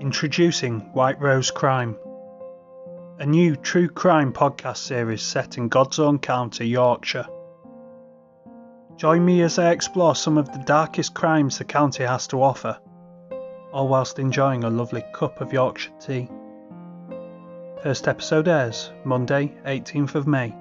Introducing White Rose Crime, a new true crime podcast series set in God's own county, Yorkshire. Join me as I explore some of the darkest crimes the county has to offer, all whilst enjoying a lovely cup of Yorkshire tea. First episode airs Monday, 18th of May